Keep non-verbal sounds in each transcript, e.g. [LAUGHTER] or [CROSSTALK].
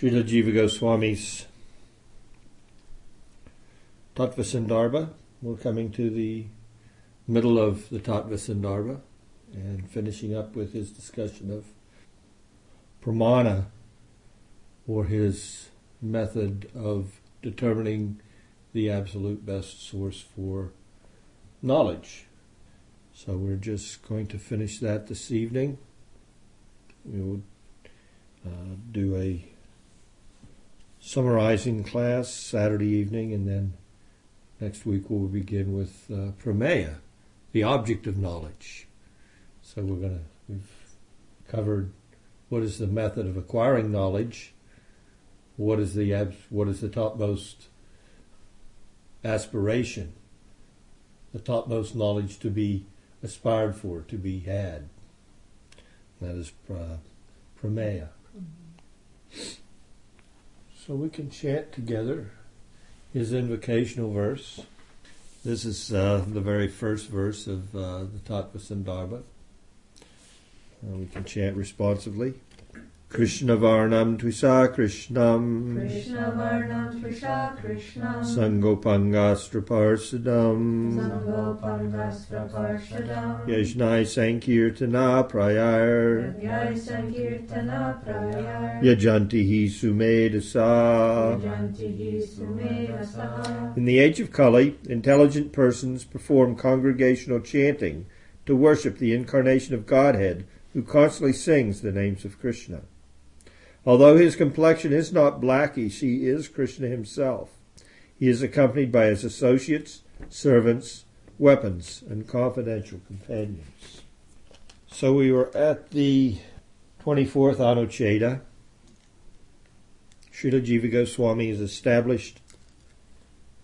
Srila Jiva Goswami's Tattva Sandarbha. We're coming to the middle of the Tattva Sandarbha and finishing up with his discussion of pramana or his method of determining the absolute best source for knowledge. So we're just going to finish that this evening. We will uh, do a summarizing class Saturday evening, and then next week we'll begin with uh, the object of knowledge. So we're going to, we've covered what is the method of acquiring knowledge, what is the, what is the topmost aspiration, the topmost knowledge to be aspired for, to be had. That is Prameya. So we can chant together his invocational verse. This is uh, the very first verse of uh, the Tattva Sandarbha. Uh, we can chant responsively. Krishna Varnam Tvisa Krishnam. Krishna Varnam Trisha Krishnam. Sangopangastra Parsadam Sangopangastra Parshadam Yajnai Sankirtana Prayar. Yai Sankirtana Prayar. Yajantihi Sumedasa. Jantihi Sumedasa. In the age of Kali, intelligent persons perform congregational chanting to worship the incarnation of Godhead who constantly sings the names of Krishna. Although his complexion is not blackish, he is Krishna himself. He is accompanied by his associates, servants, weapons, and confidential companions. So we were at the 24th Anucheda. Srila Jiva Goswami has established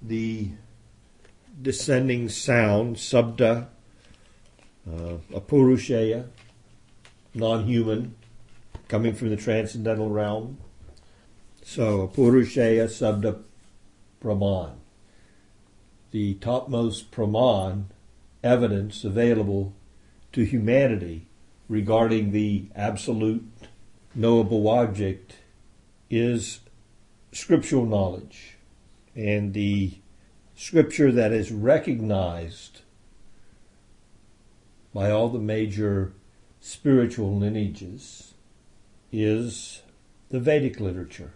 the descending sound, sabda, uh, apurusheya, non-human, coming from the transcendental realm. So, Purushaya Sabda Praman. The topmost Praman evidence available to humanity regarding the absolute knowable object is scriptural knowledge. And the scripture that is recognized by all the major spiritual lineages is the Vedic literature.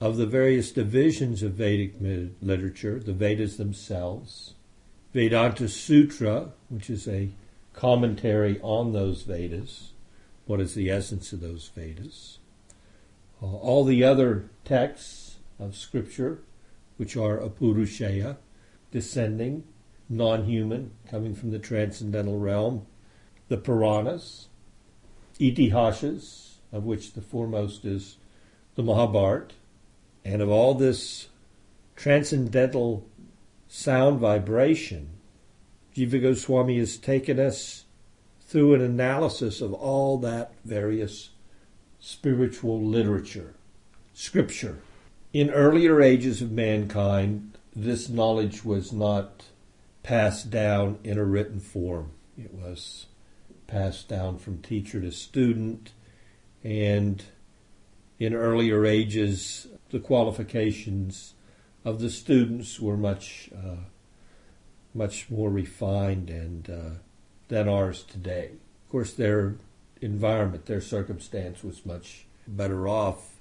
Of the various divisions of Vedic literature, the Vedas themselves, Vedanta Sutra, which is a commentary on those Vedas, what is the essence of those Vedas, uh, all the other texts of Scripture, which are Apurusheya, descending, non human, coming from the transcendental realm, the Puranas, Itihasas, of which the foremost is the Mahabharata, and of all this transcendental sound vibration, Jiva Goswami has taken us through an analysis of all that various spiritual literature, scripture. In earlier ages of mankind, this knowledge was not passed down in a written form. It was passed down from teacher to student, and in earlier ages, the qualifications of the students were much, uh, much more refined and uh, than ours today. Of course, their environment, their circumstance was much better off.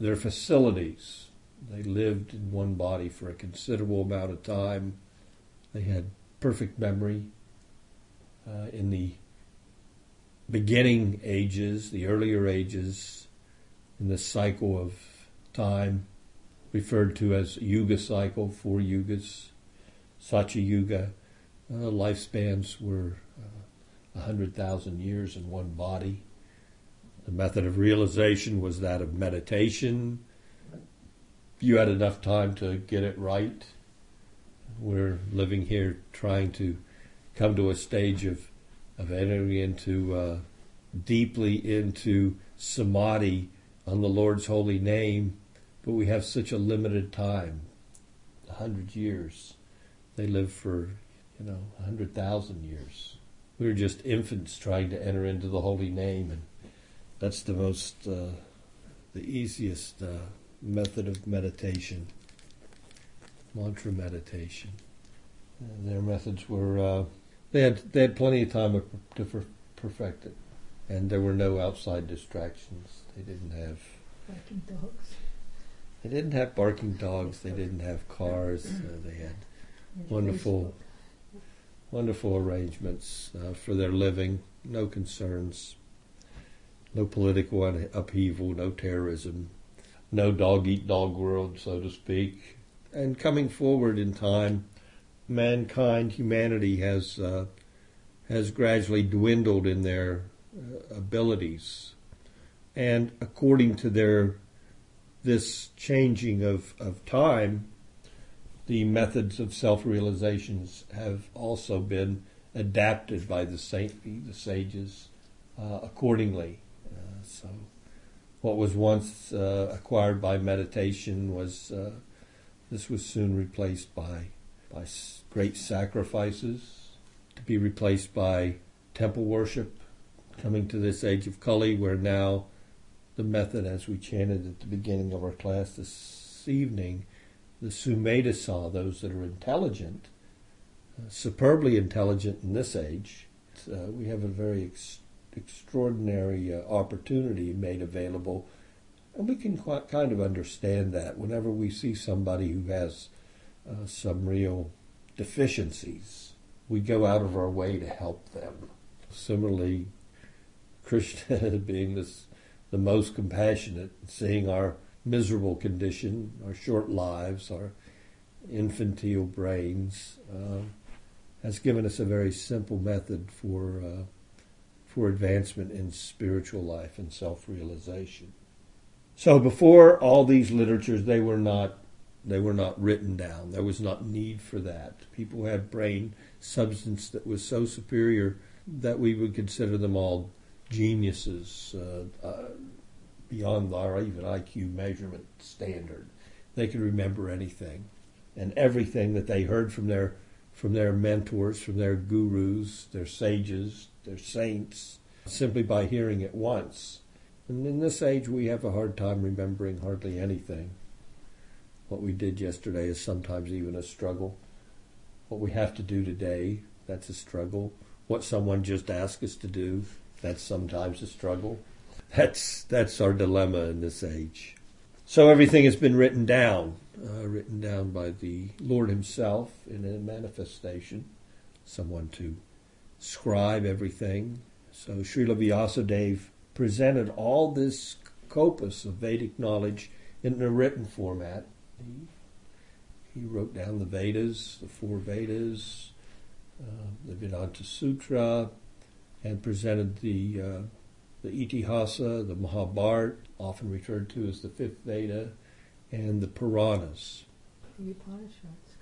Their facilities, they lived in one body for a considerable amount of time. They had perfect memory. Uh, in the beginning ages, the earlier ages, in the cycle of time, referred to as Yuga cycle, four yugas, Satya Yuga, uh, lifespans were uh, 100,000 years in one body. The method of realization was that of meditation, you had enough time to get it right. We're living here trying to come to a stage of, of entering into uh, deeply into samadhi on the Lord's holy name, but we have such a limited time a hundred years. They live for, you know, a hundred thousand years. We are just infants trying to enter into the holy name, and that's the most, uh, the easiest uh, method of meditation, mantra meditation. And their methods were uh, they had they had plenty of time to perfect it, and there were no outside distractions. They didn't have Barking dogs. they didn't have barking dogs. They didn't have cars. Uh, they had Wonderful. wonderful arrangements uh, for their living. No concerns. No political upheaval. No terrorism. No dog eat dog world, so to speak. And coming forward in time, mankind, humanity has uh, has gradually dwindled in their uh, abilities, and according to their this changing of, of time, the methods of self realizations have also been adapted by the saint, the sages, uh, accordingly. Uh, so, what was once uh, acquired by meditation was uh, this was soon replaced by by great sacrifices, to be replaced by temple worship, coming to this age of Kali, where now the method, as we chanted at the beginning of our class this evening, the Sumedasa those that are intelligent, uh, superbly intelligent in this age. Uh, we have a very ex- extraordinary uh, opportunity made available, and we can quite kind of understand that whenever we see somebody who has uh, some real deficiencies, we go out of our way to help them. Similarly, Krishna [LAUGHS] being this, the most compassionate, seeing our miserable condition, our short lives, our infantile brains, uh, has given us a very simple method for uh, for advancement in spiritual life and self-realization. So before all these literatures, they were not they were not written down. There was not need for that. People had brain substance that was so superior that we would consider them all geniuses uh, uh, beyond our even IQ measurement standard. They could remember anything and everything that they heard from their from their mentors, from their gurus, their sages, their saints, simply by hearing it once. And in this age, we have a hard time remembering hardly anything. What we did yesterday is sometimes even a struggle. What we have to do today, that's a struggle. What someone just asked us to do, that's sometimes a struggle. That's that's our dilemma in this age. So everything has been written down, uh, written down by the Lord Himself in a manifestation, someone to scribe everything. So Srila Vyasadeva presented all this corpus of Vedic knowledge in a written format. He, he wrote down the Vedas, the four Vedas, uh, the Vedanta Sutra, and presented the uh, the Itihasa, the Mahabharata, often referred to as the fifth Veda, and the Puranas. The Upanishads.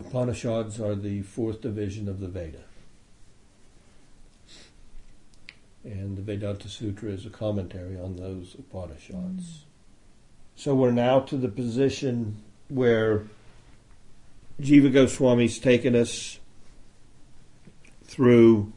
Upanishads are the fourth division of the Veda. And the Vedanta Sutra is a commentary on those Upanishads. So we're now to the position where Jiva Goswami's taken us through,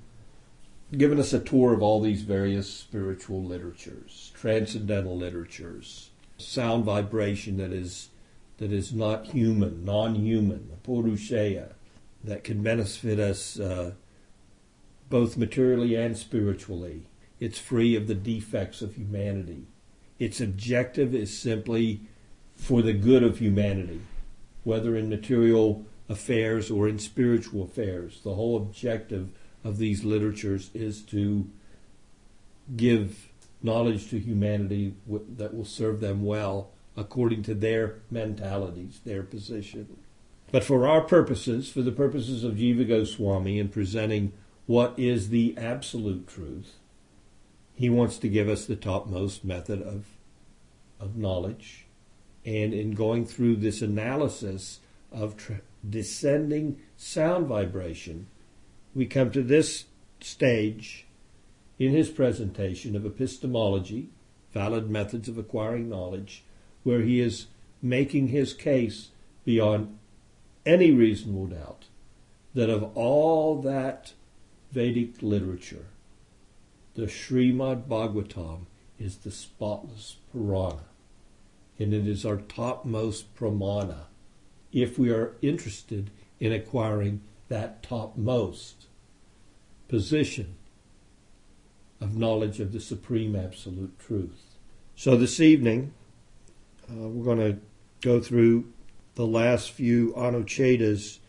given us a tour of all these various spiritual literatures, transcendental literatures, sound vibration that is that is not human, non-human, purusheya, that can benefit us uh, both materially and spiritually. It's free of the defects of humanity. Its objective is simply for the good of humanity, whether in material affairs or in spiritual affairs. The whole objective of these literatures is to give knowledge to humanity that will serve them well according to their mentalities, their position. But for our purposes, for the purposes of Jiva Goswami in presenting what is the absolute truth, he wants to give us the topmost method of, of knowledge, And in going through this analysis of tr- descending sound vibration, we come to this stage in his presentation of epistemology, valid methods of acquiring knowledge, where he is making his case beyond any reasonable doubt that of all that Vedic literature, the Srimad Bhagavatam is the spotless Purana, and it is our topmost pramana if we are interested in acquiring that topmost position of knowledge of the supreme absolute truth. So this evening, uh, we're going to go through the last few Anuchedas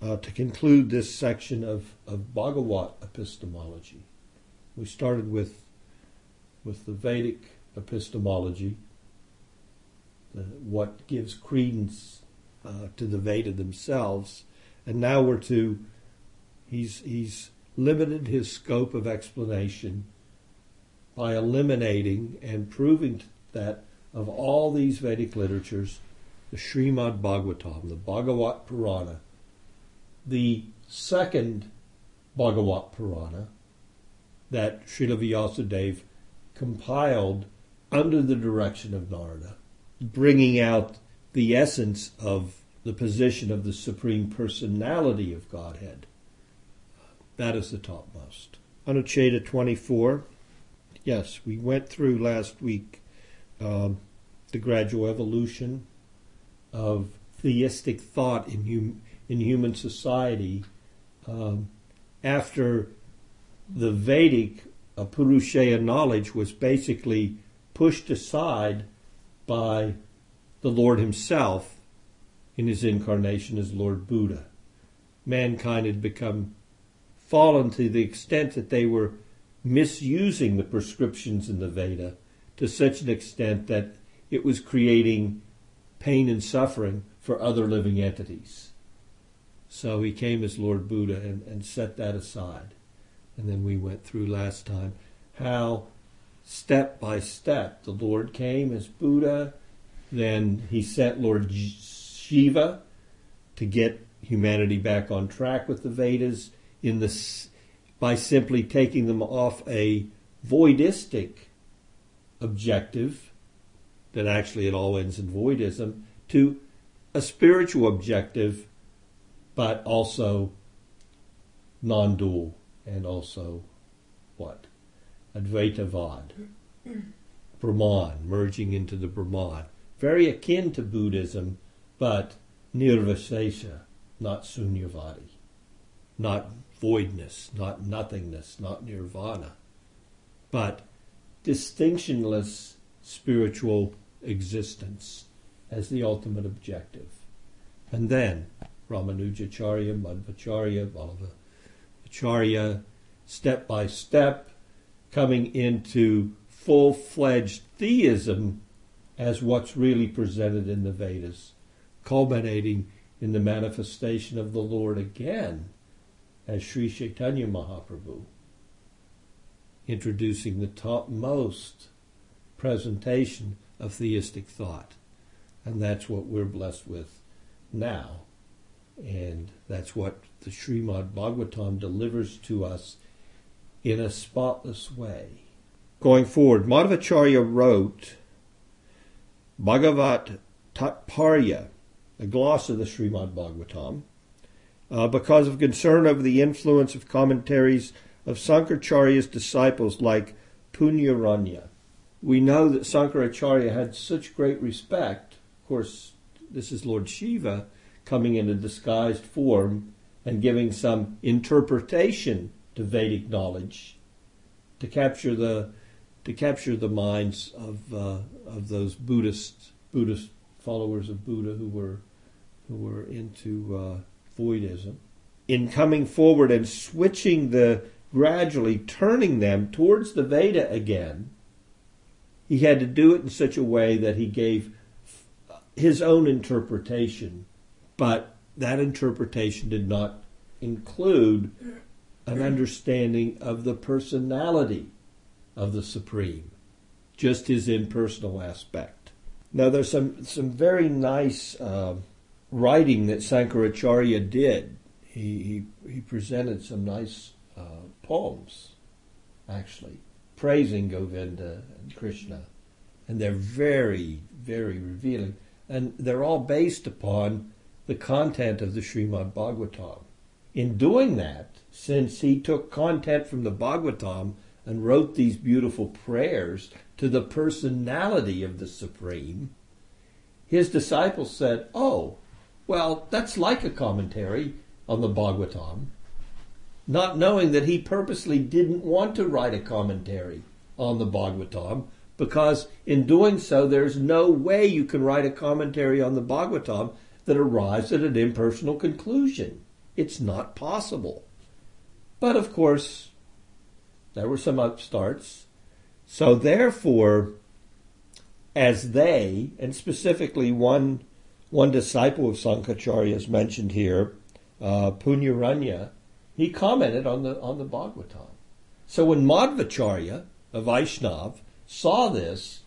uh, to conclude this section of, of Bhagavat epistemology. We started with, with the Vedic epistemology, the, what gives credence uh, to the Veda themselves, and now we're to, he's, he's limited his scope of explanation by eliminating and proving that of all these Vedic literatures, the Srimad Bhagavatam, the Bhagavat Purana, the second Bhagavat Purana that Srila Vyasadeva compiled under the direction of Narada, bringing out the essence of the position of the Supreme Personality of Godhead. That is the topmost. Anucheda 24. Yes, we went through last week um, the gradual evolution of theistic thought in hum- in human society um, after the Vedic Purushaya knowledge was basically pushed aside by the Lord Himself in His incarnation as Lord Buddha. Mankind had become fallen to the extent that they were misusing the prescriptions in the Veda to such an extent that it was creating pain and suffering for other living entities. So he came as Lord Buddha and, and set that aside. And then we went through last time how step by step the Lord came as Buddha, then he sent Lord Shiva to get humanity back on track with the Vedas in the by simply taking them off a voidistic objective that actually it all ends in voidism to a spiritual objective but also non-dual and also what? Advaitavad. Brahman merging into the Brahman. Very akin to Buddhism but nirvishesha not sunyavadi. Not voidness not nothingness not nirvana. But distinctionless spiritual existence as the ultimate objective. And then Ramanujacharya, Madhvacharya, Vallabhacharya, step by step, coming into full fledged theism as what's really presented in the Vedas, culminating in the manifestation of the Lord again as Sri Chaitanya Mahaprabhu, introducing the topmost presentation of theistic thought. And that's what we're blessed with now and that's what the Srimad Bhagavatam delivers to us in a spotless way. Going forward, Madhvacharya wrote Bhagavat Tatparya, a gloss of the Srimad Bhagavatam, uh, because of concern over the influence of commentaries of Sankaracharya's disciples like Punyaranya. We know that Sankaracharya had such great respect. Of course, this is Lord Shiva, coming in a disguised form and giving some interpretation to Vedic knowledge to capture the to capture the minds of uh, of those Buddhist Buddhist followers of Buddha who were who were into uh, voidism. In coming forward and switching the gradually turning them towards the Veda again, he had to do it in such a way that he gave his own interpretation but that interpretation did not include an understanding of the personality of the Supreme, just his impersonal aspect. Now, there's some, some very nice uh, writing that Sankaracharya did. He, he, he presented some nice uh, poems, actually, praising Govinda and Krishna. And they're very, very revealing. And they're all based upon the content of the Srimad Bhagavatam. In doing that, since he took content from the Bhagavatam and wrote these beautiful prayers to the personality of the Supreme, his disciples said, Oh, well, that's like a commentary on the Bhagavatam, not knowing that he purposely didn't want to write a commentary on the Bhagavatam, because in doing so, there's no way you can write a commentary on the Bhagavatam that arrives at an impersonal conclusion. It's not possible. But of course, there were some upstarts. So therefore, as they, and specifically one one disciple of Sankaracharya is mentioned here, uh, Punyaranya, he commented on the on the Bhagavatam. So when Madhvacharya, a Vaishnav, saw this,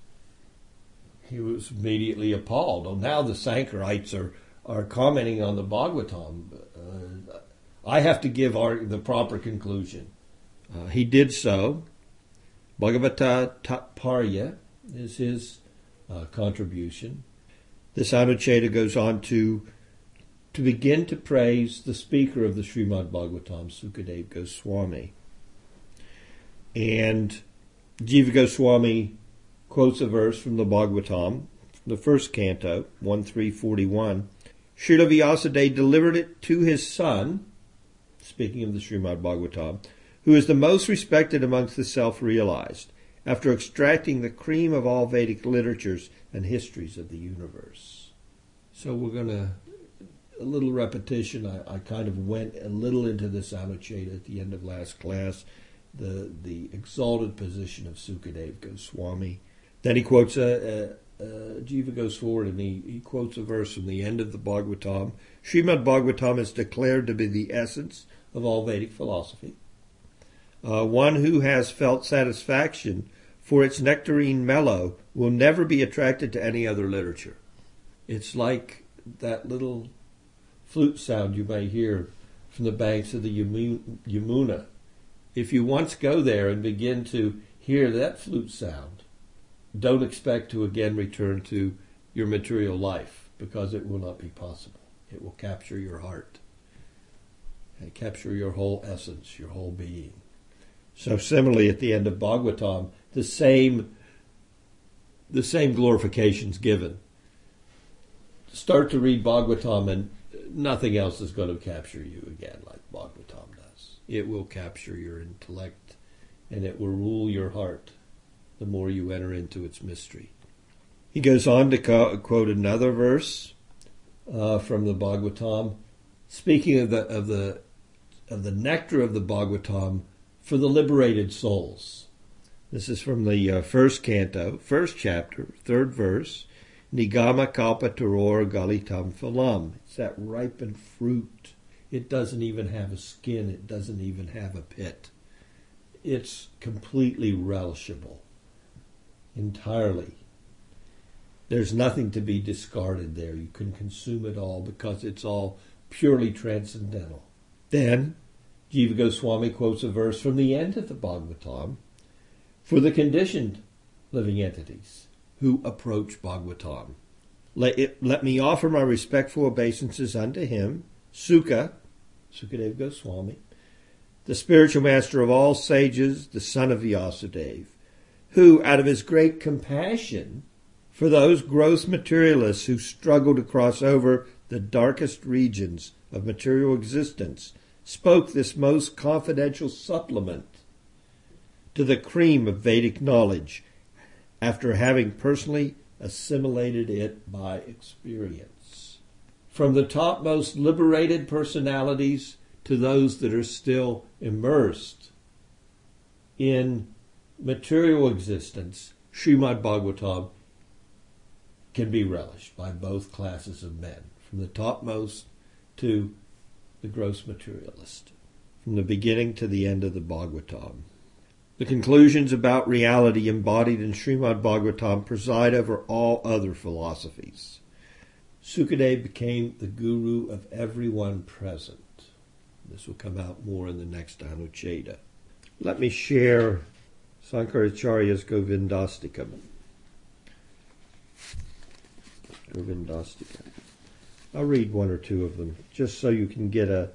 he was immediately appalled. Oh, now the Sankarites are, are commenting on the Bhagavatam. Uh, I have to give our, the proper conclusion. Uh, he did so. Bhagavata Tatparya is his uh, contribution. This Anucheda goes on to to begin to praise the speaker of the Srimad Bhagavatam, Sukadev Goswami. And Jiva Goswami quotes a verse from the Bhagavatam, the first canto, 1341. Srila Vyasadeva delivered it to his son, speaking of the Srimad Bhagavatam, who is the most respected amongst the self-realized, after extracting the cream of all Vedic literatures and histories of the universe. So we're going to, a little repetition. I, I kind of went a little into this Anucheda at the end of last class, the, the exalted position of Sukadev Goswami. Then he quotes, a, uh, uh, Jiva goes forward and he, he quotes a verse from the end of the Bhagavatam. Srimad Bhagavatam is declared to be the essence of all Vedic philosophy. Uh, one who has felt satisfaction for its nectarine mellow will never be attracted to any other literature. It's like that little flute sound you may hear from the banks of the Yamuna. If you once go there and begin to hear that flute sound, don't expect to again return to your material life because it will not be possible. It will capture your heart and capture your whole essence, your whole being. So similarly, at the end of Bhagavatam, the same the same glorifications given. Start to read Bhagavatam, and nothing else is going to capture you again like Bhagavatam does. It will capture your intellect, and it will rule your heart. The more you enter into its mystery. He goes on to quote another verse uh, from the Bhagavatam, speaking of the of the of the nectar of the Bhagavatam for the liberated souls. This is from the uh, first canto, first chapter, third verse. Nigama kalpa taror galitam phalam. It's that ripened fruit. It doesn't even have a skin. It doesn't even have a pit. It's completely relishable. Entirely. There's nothing to be discarded there. You can consume it all because it's all purely transcendental. Then Jiva Goswami quotes a verse from the end of the Bhagavatam for the conditioned living entities who approach Bhagavatam. Let, it, let me offer my respectful obeisances unto him, Suka, Sukadev Goswami, the spiritual master of all sages, the son of Vyasadeva, who, out of his great compassion for those gross materialists who struggle to cross over the darkest regions of material existence, spoke this most confidential supplement to the cream of Vedic knowledge after having personally assimilated it by experience. From the topmost liberated personalities to those that are still immersed in material existence, Srimad Bhagavatam can be relished by both classes of men, from the topmost to the gross materialist, from the beginning to the end of the Bhagavatam. The conclusions about reality embodied in Srimad Bhagavatam preside over all other philosophies. Sukadev became the guru of everyone present. This will come out more in the next Anucheda. Let me share Sankaracharya's Govindastikam. Govindastika. I'll read one or two of them just so you can get a,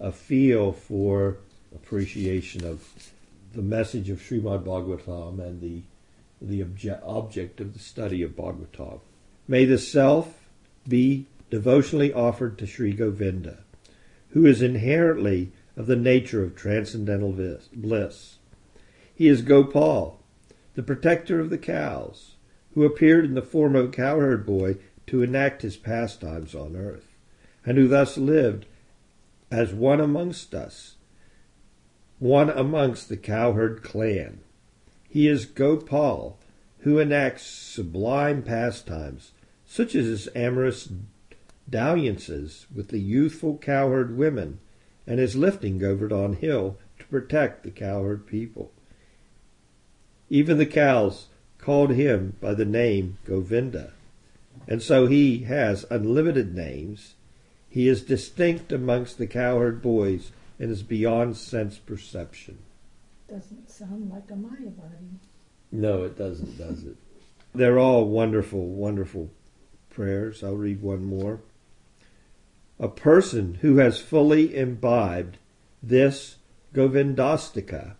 a feel for appreciation of the message of Srimad Bhagavatam and the, the obje- object of the study of Bhagavatam. May the self be devotionally offered to Sri Govinda, who is inherently of the nature of transcendental bliss. He is Gopal, the protector of the cows, who appeared in the form of a cowherd boy to enact his pastimes on earth, and who thus lived as one amongst us, one amongst the cowherd clan. He is Gopal, who enacts sublime pastimes, such as his amorous dalliances with the youthful cowherd women and his lifting Govardhan Hill to protect the cowherd people. Even the cows called him by the name Govinda, and so he has unlimited names. He is distinct amongst the cowherd boys and is beyond sense perception. Doesn't sound like a Mayavadi. No, it doesn't, does it? They're all wonderful, wonderful prayers. I'll read one more. A person who has fully imbibed this Govindastika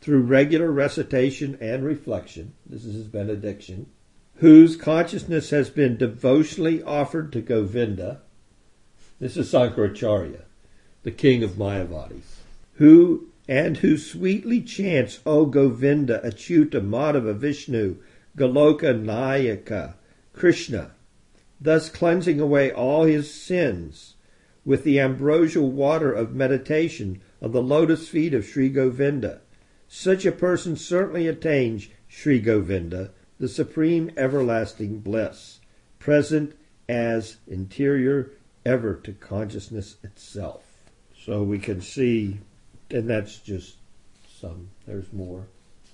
through regular recitation and reflection, this is his benediction, whose consciousness has been devotionally offered to Govinda, this is Sankaracharya, the king of Mayavadis, who and who sweetly chants, O Govinda, Achyuta, Madhava, Vishnu, Goloka, Nayaka, Krishna, thus cleansing away all his sins with the ambrosial water of meditation of the lotus feet of Sri Govinda. Such a person certainly attains Sri Govinda, the supreme everlasting bliss, present as interior ever to consciousness itself. So we can see, and that's just some, there's more.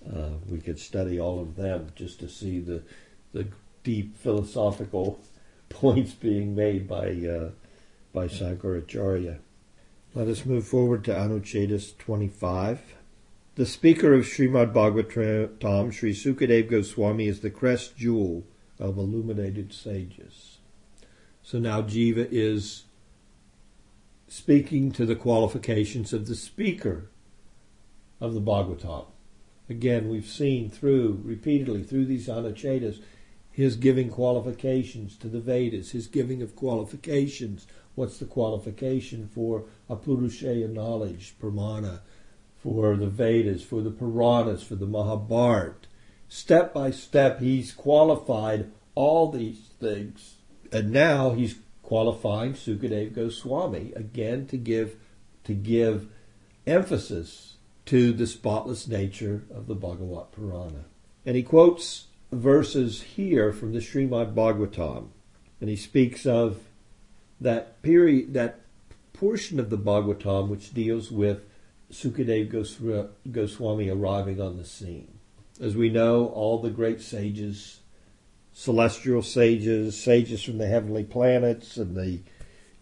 Uh, we could study all of them just to see the, the deep philosophical [LAUGHS] points being made by, uh, by Sankaracharya. Let us move forward to Anuchedas 25. The speaker of Srimad Bhagavatam, Sri Sukadev Goswami, is the crest jewel of illuminated sages. So now Jiva is speaking to the qualifications of the speaker of the Bhagavatam. Again, we've seen through, repeatedly, through these Anuchedas, his giving qualifications to the Vedas, his giving of qualifications. What's the qualification for a Purushaya knowledge, Pramana? For the Vedas, for the Puranas, for the Mahabharata. Step by step, he's qualified all these things. And now he's qualifying Sukadev Goswami again to give to give emphasis to the spotless nature of the Bhagavat Purana. And he quotes verses here from the Srimad Bhagavatam. And he speaks of that period that portion of the Bhagavatam which deals with Sukadev Goswami arriving on the scene. As we know, all the great sages, celestial sages, sages from the heavenly planets, and the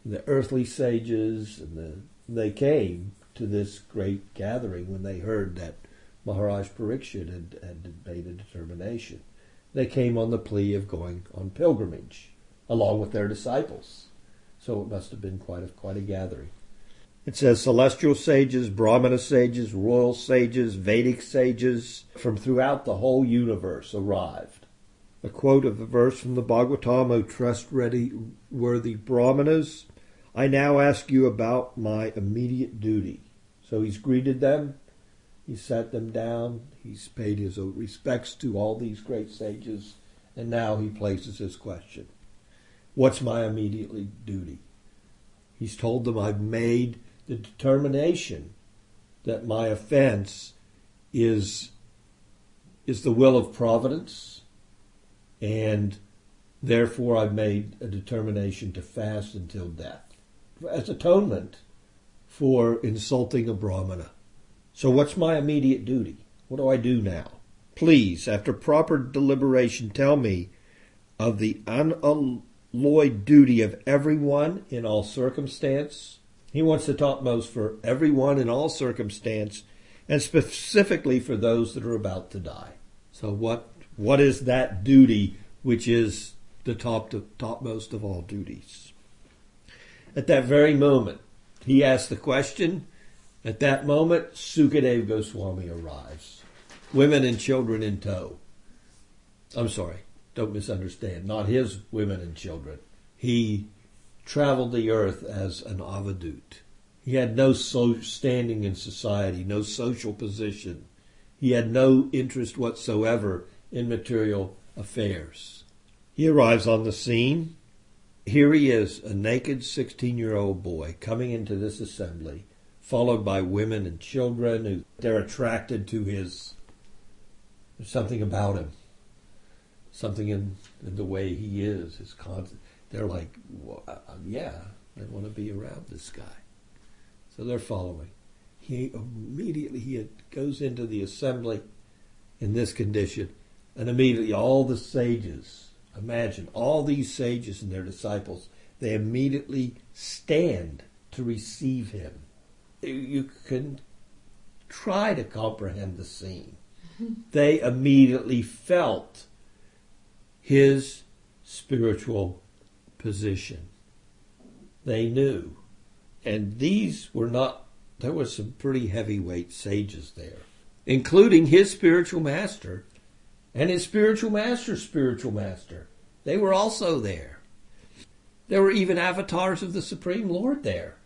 the earthly sages, and the, they came to this great gathering when they heard that Maharaj Parikshit had, had made a determination. They came on the plea of going on pilgrimage along with their disciples. So it must have been quite a, quite a gathering. It says celestial sages, Brahmana sages, royal sages, Vedic sages from throughout the whole universe arrived. A quote of the verse from the Bhagavatam, O trustworthy worthy Brahmanas, I now ask you about my immediate duty. So he's greeted them, he sat them down, he's paid his respects to all these great sages, and now he places his question. What's my immediately duty? He's told them I've made the determination that my offense is is the will of providence and therefore I've made a determination to fast until death as atonement for insulting a brahmana So, what's my immediate duty? What do I do now? Please, after proper deliberation, tell me of the unalloyed duty of everyone in all circumstance. He wants to talk most for everyone in all circumstance, and specifically for those that are about to die. So, what what is that duty which is the top to, topmost of all duties? At that very moment, he asks the question. At that moment, Sukadev Goswami arrives, women and children in tow. I'm sorry, don't misunderstand. Not his women and children. He traveled the earth as an avadut. He had no so standing in society, no social position. He had no interest whatsoever in material affairs. He arrives on the scene. Here he is, a naked 16 year old boy coming into this assembly, followed by women and children who they're attracted to his. Something about him, something in, in the way he is. His con- they're like, well, uh, yeah, I want to be around this guy. So they're following. He immediately he goes into the assembly in this condition, and immediately all the sages, imagine all these sages and their disciples, they immediately stand to receive him. You can try to comprehend the scene. [LAUGHS] They immediately felt his spiritual position. They knew. And these were not, there were some pretty heavyweight sages there, including his spiritual master and his spiritual master's spiritual master. They were also there. There were even avatars of the Supreme Lord there.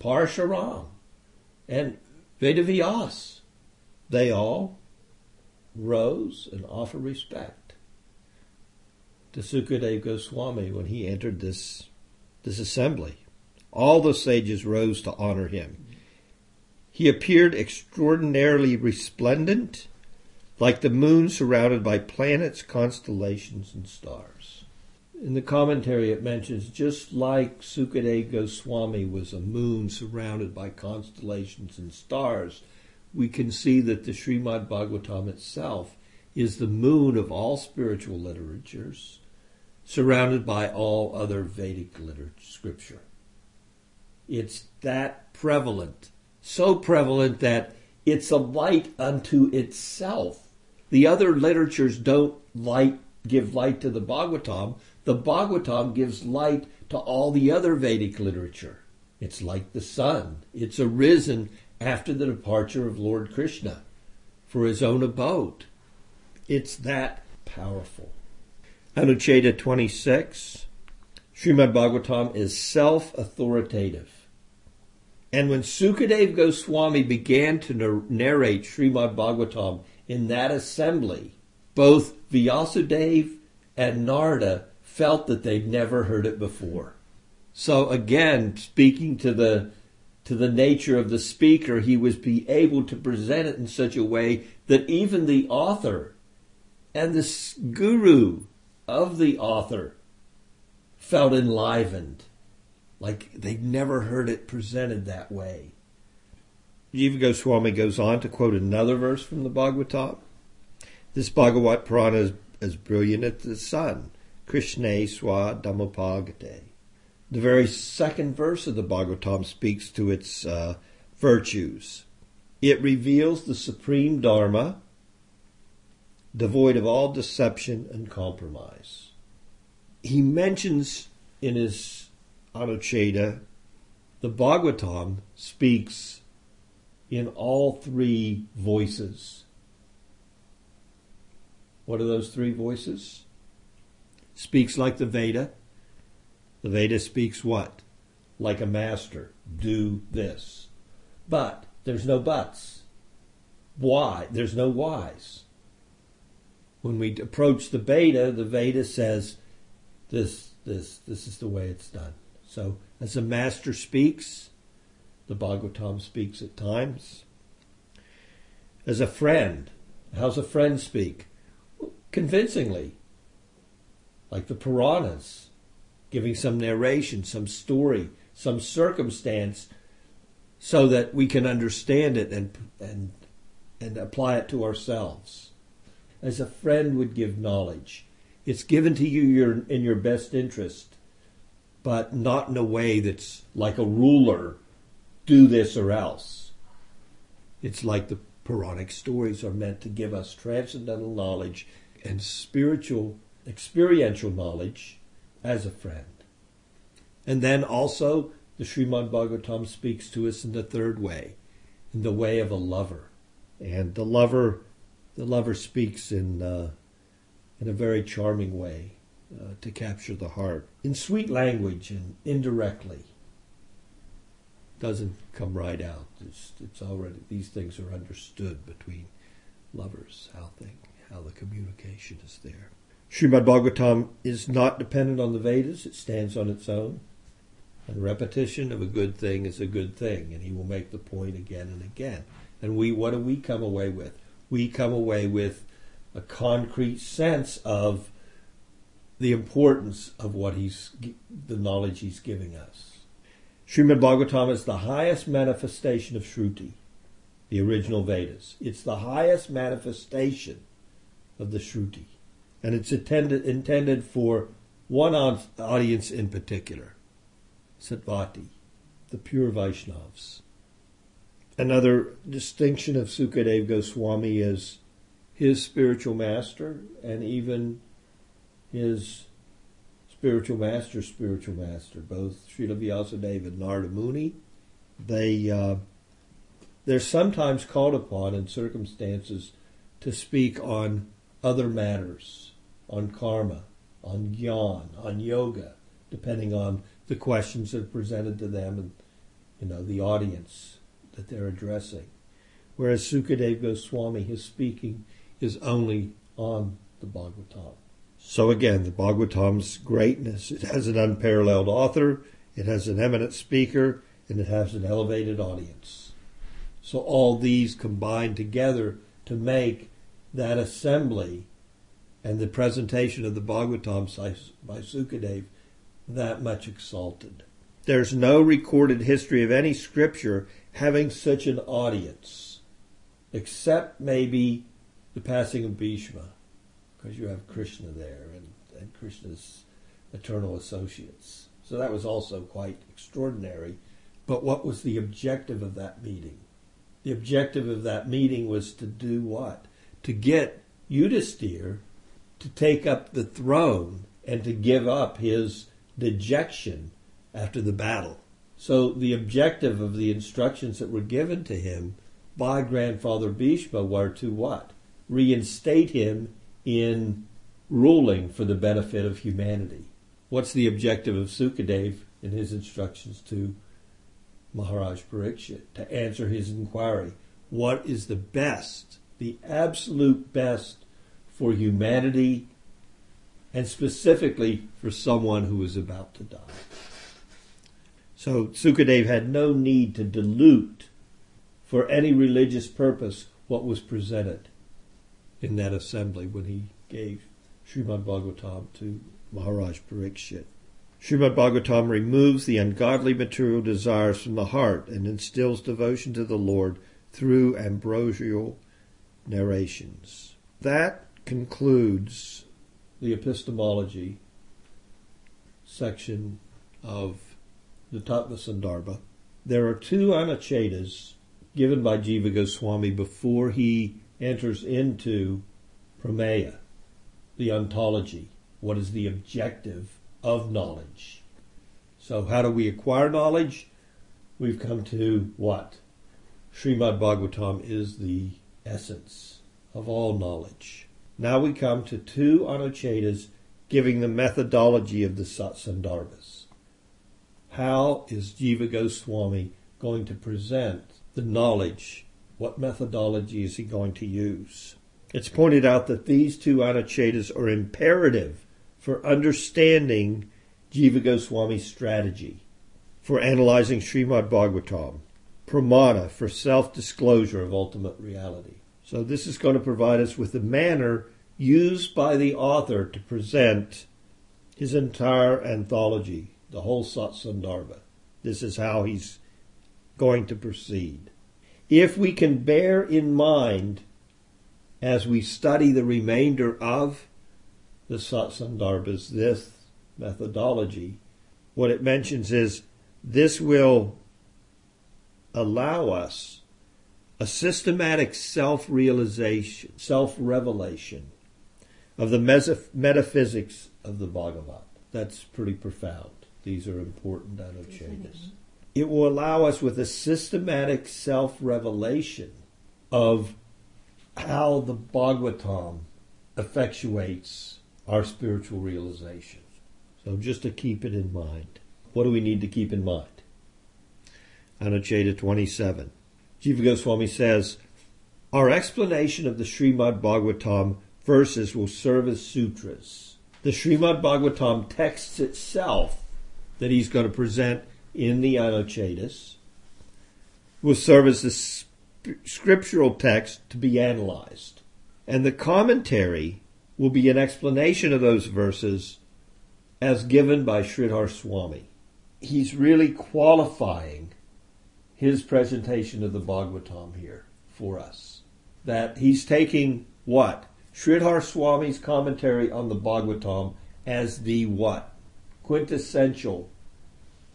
Parashuram and Vedavyas. They all rose and offered respect to Sukadev Goswami when he entered this, this assembly. All the sages rose to honor him. He appeared extraordinarily resplendent, like the moon surrounded by planets, constellations, and stars. In the commentary, it mentions just like Sukadev Goswami was a moon surrounded by constellations and stars, we can see that the Srimad Bhagavatam itself is the moon of all spiritual literatures, surrounded by all other Vedic literature, scripture. It's that prevalent, so prevalent that it's a light unto itself. The other literatures don't light give light to the Bhagavatam. The Bhagavatam gives light to all the other Vedic literature. It's like the sun. It's arisen after the departure of Lord Krishna for his own abode. It's that powerful. Anucheda 26, Srimad Bhagavatam is self authoritative. And when Sukadev Goswami began to narrate Srimad Bhagavatam in that assembly, both Vyasadev and Narada felt that they'd never heard it before. So again, speaking to the to the nature of the speaker, he was be able to present it in such a way that even the author and the guru of the author felt enlivened, like they'd never heard it presented that way. Jiva Goswami goes on to quote another verse from the Bhagavatam. This Bhagavat Purana is as brilliant as the sun. Krishna Swa Dhamopagate. The very second verse of the Bhagavatam speaks to its uh, virtues. It reveals the supreme Dharma, devoid of all deception and compromise. He mentions in his Anucheda, the Bhagavatam speaks in all three voices. What are those three voices? Speaks like the Veda. The Veda speaks what? Like a master. Do this. But there's no buts. Why? There's no whys. When we approach the Veda, the Veda says this, this, this is the way it's done. So as a master speaks, the Bhagavatam speaks at times. As a friend, how's a friend speak? Convincingly, like the Puranas, giving some narration, some story, some circumstance, so that we can understand it and and and apply it to ourselves. As a friend would give knowledge, it's given to you your, in your best interest, but not in a way that's like a ruler. Do this or else. It's like the Puranic stories are meant to give us transcendental knowledge and spiritual, experiential knowledge as a friend. And then also, the Srimad Bhagavatam speaks to us in the third way, in the way of a lover. And the lover, the lover speaks in uh, in a very charming way uh, to capture the heart in sweet language and indirectly. Doesn't come right out. It's, it's already these things are understood between lovers. How thing, how the communication is there. Srimad Bhagavatam is not dependent on the Vedas. It stands on its own. And repetition of a good thing is a good thing, and he will make the point again and again. And we, what do we come away with? We come away with a concrete sense of the importance of what he's, the knowledge he's giving us. Srimad Bhagavatam is the highest manifestation of Shruti, the original Vedas. It's the highest manifestation of the Shruti. And it's intended, intended for one audience in particular. Satvati, the pure Vaishnavas. Another distinction of Sukadev Goswami is his spiritual master and even his spiritual master, spiritual master, both Srila Vyasadeva and Narada Muni, they, uh, they're sometimes called upon in circumstances to speak on other matters, on karma, on gyan, on yoga, depending on the questions that are presented to them and you know the audience that they're addressing. Whereas Sukadev Goswami, his speaking is only on the Bhagavatam. So again, the Bhagavatam's greatness, it has an unparalleled author, it has an eminent speaker, and it has an elevated audience. So all these combine together to make that assembly and the presentation of the Bhagavatam by Sukadev that much exalted. There's no recorded history of any scripture having such an audience, except maybe the passing of Bhishma, because you have Krishna there and, and Krishna's eternal associates. So that was also quite extraordinary. But what was the objective of that meeting? The objective of that meeting was to do what? To get Yudhisthira to take up the throne and to give up his dejection after the battle. So the objective of the instructions that were given to him by grandfather Bhishma were to what? Reinstate him in ruling for the benefit of humanity. What's the objective of Sukadev in his instructions to Maharaj Parikshit? To answer his inquiry. What is the best, the absolute best for humanity and specifically for someone who is about to die. So Sukadev had no need to dilute for any religious purpose what was presented in that assembly when he gave Srimad Bhagavatam to Maharaj Parikshit. Srimad Bhagavatam removes the ungodly material desires from the heart and instills devotion to the Lord through ambrosial narrations. That concludes the epistemology section of the Tattva Sandarbha. There are two Anuchedas given by Jiva Goswami before he enters into Prameya, the ontology. What is the objective of knowledge? So, how do we acquire knowledge? We've come to what? Srimad Bhagavatam is the essence of all knowledge. Now we come to two Anuchedas giving the methodology of the Satsandarbhas. How is Jiva Goswami going to present the knowledge? What methodology is he going to use? It's pointed out that these two Anuchedas are imperative for understanding Jiva Goswami's strategy, for analyzing Srimad Bhagavatam, pramana for self-disclosure of ultimate reality. So this is going to provide us with the manner used by the author to present his entire anthology, the whole Satsandarbha. This is how he's going to proceed. If we can bear in mind as we study the remainder of the Satsandarbhas, this methodology, what it mentions is this will allow us a systematic self realization, self revelation of the metaphysics of the Bhagavat. That's pretty profound. These are important Anuchedas. It will allow us with a systematic self revelation of how the Bhagavatam effectuates our spiritual realization. So just to keep it in mind. What do we need to keep in mind? Anucheda 27. Jiva Goswami says, Our explanation of the Srimad Bhagavatam verses will serve as sutras. The Srimad Bhagavatam texts itself that he's going to present in the Anuchedas will serve as the sp- scriptural text to be analyzed. And the commentary will be an explanation of those verses as given by Sridhar Swami. He's really qualifying his presentation of the Bhagavatam here for us. That he's taking what? Sridhar Swami's commentary on the Bhagavatam as the what? Quintessential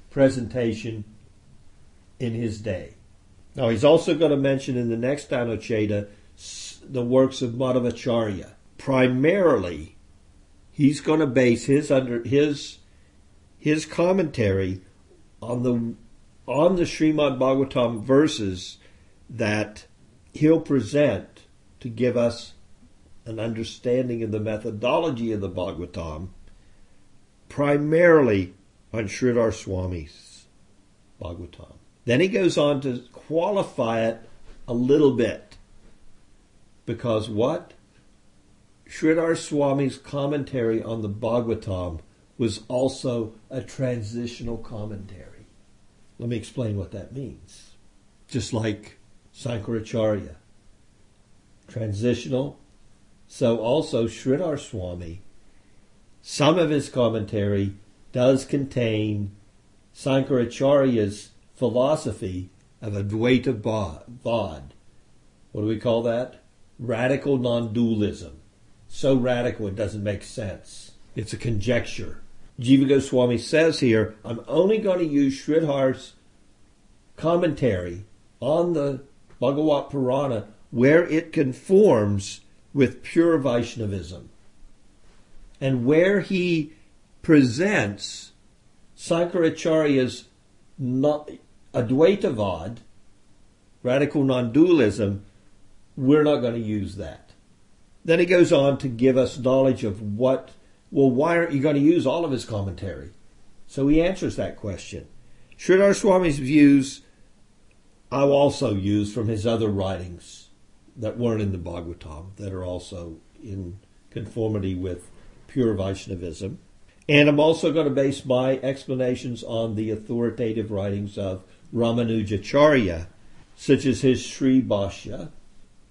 presentation in his day. Now he's also going to mention in the next Anucheda the works of Madhvacharya. Primarily, he's going to base his under his his commentary on the on the Srimad Bhagavatam verses that he'll present to give us an understanding of the methodology of the Bhagavatam, primarily on Sridhar Swami's Bhagavatam. Then he goes on to qualify it a little bit. Because what? Sridhar Swami's commentary on the Bhagavatam was also a transitional commentary. Let me explain what that means. Just like Sankaracharya. Transitional. So also Sridhar Swami, some of his commentary does contain Sankaracharya's philosophy of Advaita Vad. What do we call that? Radical non-dualism. So radical it doesn't make sense. It's a conjecture. Jiva Goswami says here, I'm only going to use Sridhar's commentary on the Bhagavat Purana where it conforms with pure Vaishnavism. And where he presents Sankaracharya's Advaitavad, radical non-dualism, we're not going to use that. Then he goes on to give us knowledge of what well, why aren't you going to use all of his commentary? So he answers that question. Sridhar Swami's views I've also use from his other writings that weren't in the Bhagavatam, that are also in conformity with pure Vaishnavism. And I'm also going to base my explanations on the authoritative writings of Ramanujacharya, such as his Sri Bhashya.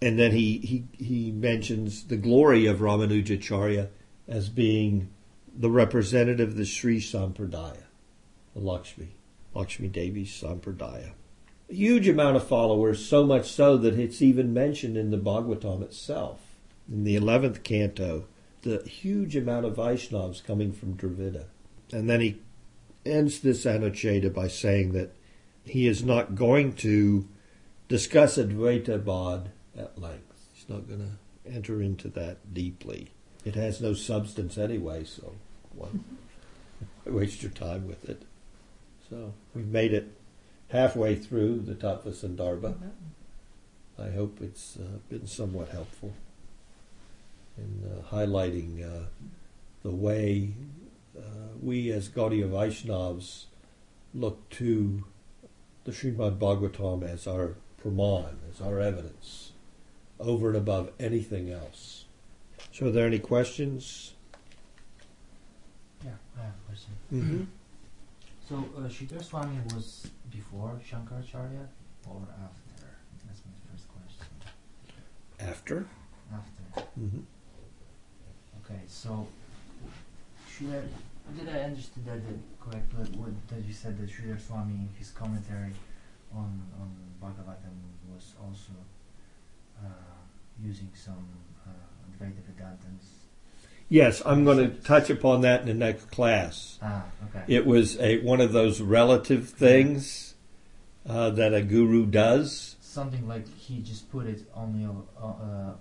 And then he, he, he mentions the glory of Ramanujacharya as being the representative of the Sri Sampradaya, the Lakshmi, Lakshmi Devi Sampradaya. A huge amount of followers, so much so that it's even mentioned in the Bhagavatam itself. In the 11th canto, the huge amount of Vaishnavas coming from Dravida. And then he ends this Anucheda by saying that he is not going to discuss Advaita Vad at length. He's not going to enter into that deeply. It has no substance anyway, so why [LAUGHS] waste your time with it? So we've made it halfway through the Tattva Sandarbha. I hope it's uh, been somewhat helpful in uh, highlighting uh, the way uh, we as Gaudiya Vaishnavas look to the Srimad Bhagavatam as our praman, as our evidence, over and above anything else. So, are there any questions? Yeah, I have a question. Mm-hmm. So, uh, Sridhar Swami was before Shankaracharya or after? That's my first question. After? After. Mm-hmm. Okay, so should I, did I understand that correctly? What that you said that Sridhar Swami in his commentary on on Bhagavatam was also uh, using some uh, Advaita Vedantans. Yes, I'm going to touch upon that in the next class. Ah, okay. It was a one of those relative things uh, that a guru does. Something like he just put it only uh, uh,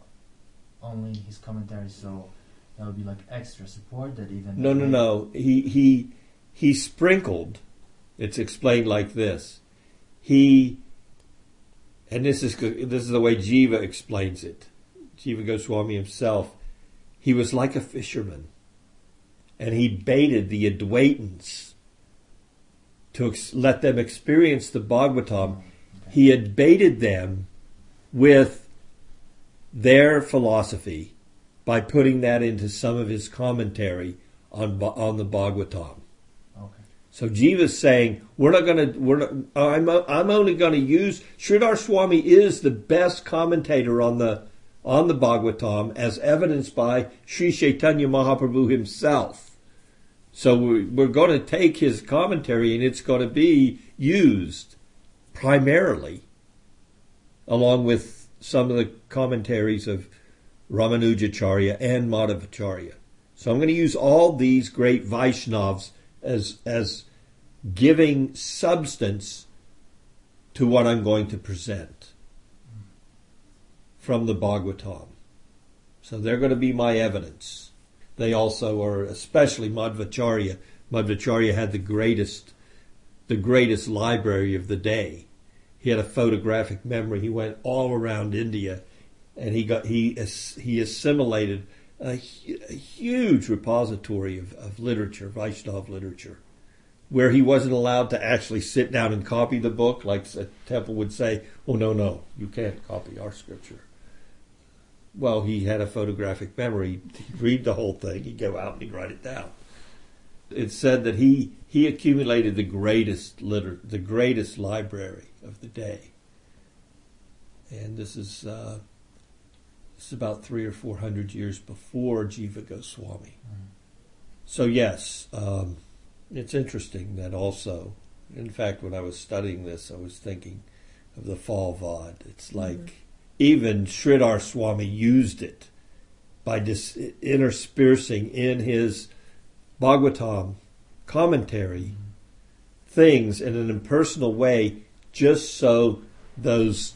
only his commentary, so that would be like extra support that even. No, no, no. He he he sprinkled. It's explained like this. He and this is this is the way Jiva explains it. Jiva Goswami himself. He was like a fisherman, and he baited the Advaitins to ex- let them experience the Bhagavatam. He had baited them with their philosophy by putting that into some of his commentary on on the Bhagavatam. Okay. So Jiva's saying we're not going to. We're not. I'm. I'm only going to use Sridhar Swami is the best commentator on the on the Bhagavatam, as evidenced by Sri Chaitanya Mahaprabhu himself. So we're, we're going to take his commentary, and it's going to be used primarily, along with some of the commentaries of Ramanujacharya and Madhavacharya. So I'm going to use all these great Vaishnavas as as giving substance to what I'm going to present from the Bhagavatam. So they're going to be my evidence. They also are, especially Madhvacharya. Madhvacharya had the greatest, the greatest library of the day. He had a photographic memory. He went all around India, and he got he he assimilated a, a huge repository of, of literature, Vaishnava literature, where he wasn't allowed to actually sit down and copy the book, like temple would say, "Oh no, no, you can't copy our scripture." Well, he had a photographic memory. He'd read the whole thing. He'd go out and he'd write it down. It's said that he he accumulated the greatest liter- the greatest library of the day, and this is uh, this is about three or four hundred years before Jiva Goswami. Mm. So yes, um, it's interesting that also. In fact, when I was studying this, I was thinking of the fall vod. It's like even Sridhar Swami used it by dis- interspersing in his Bhagavatam commentary things in an impersonal way, just so those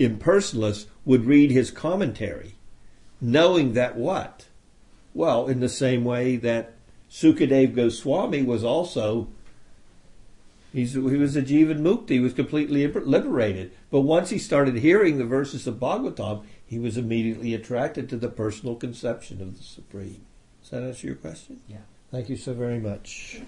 impersonalists would read his commentary, knowing that what? Well, in the same way that Sukadev Goswami was also, he's, he was a Jivan Mukti, he was completely liberated. But once he started hearing the verses of Bhagavatam, he was immediately attracted to the personal conception of the Supreme. Does that answer your question? Yeah. Thank you so very much.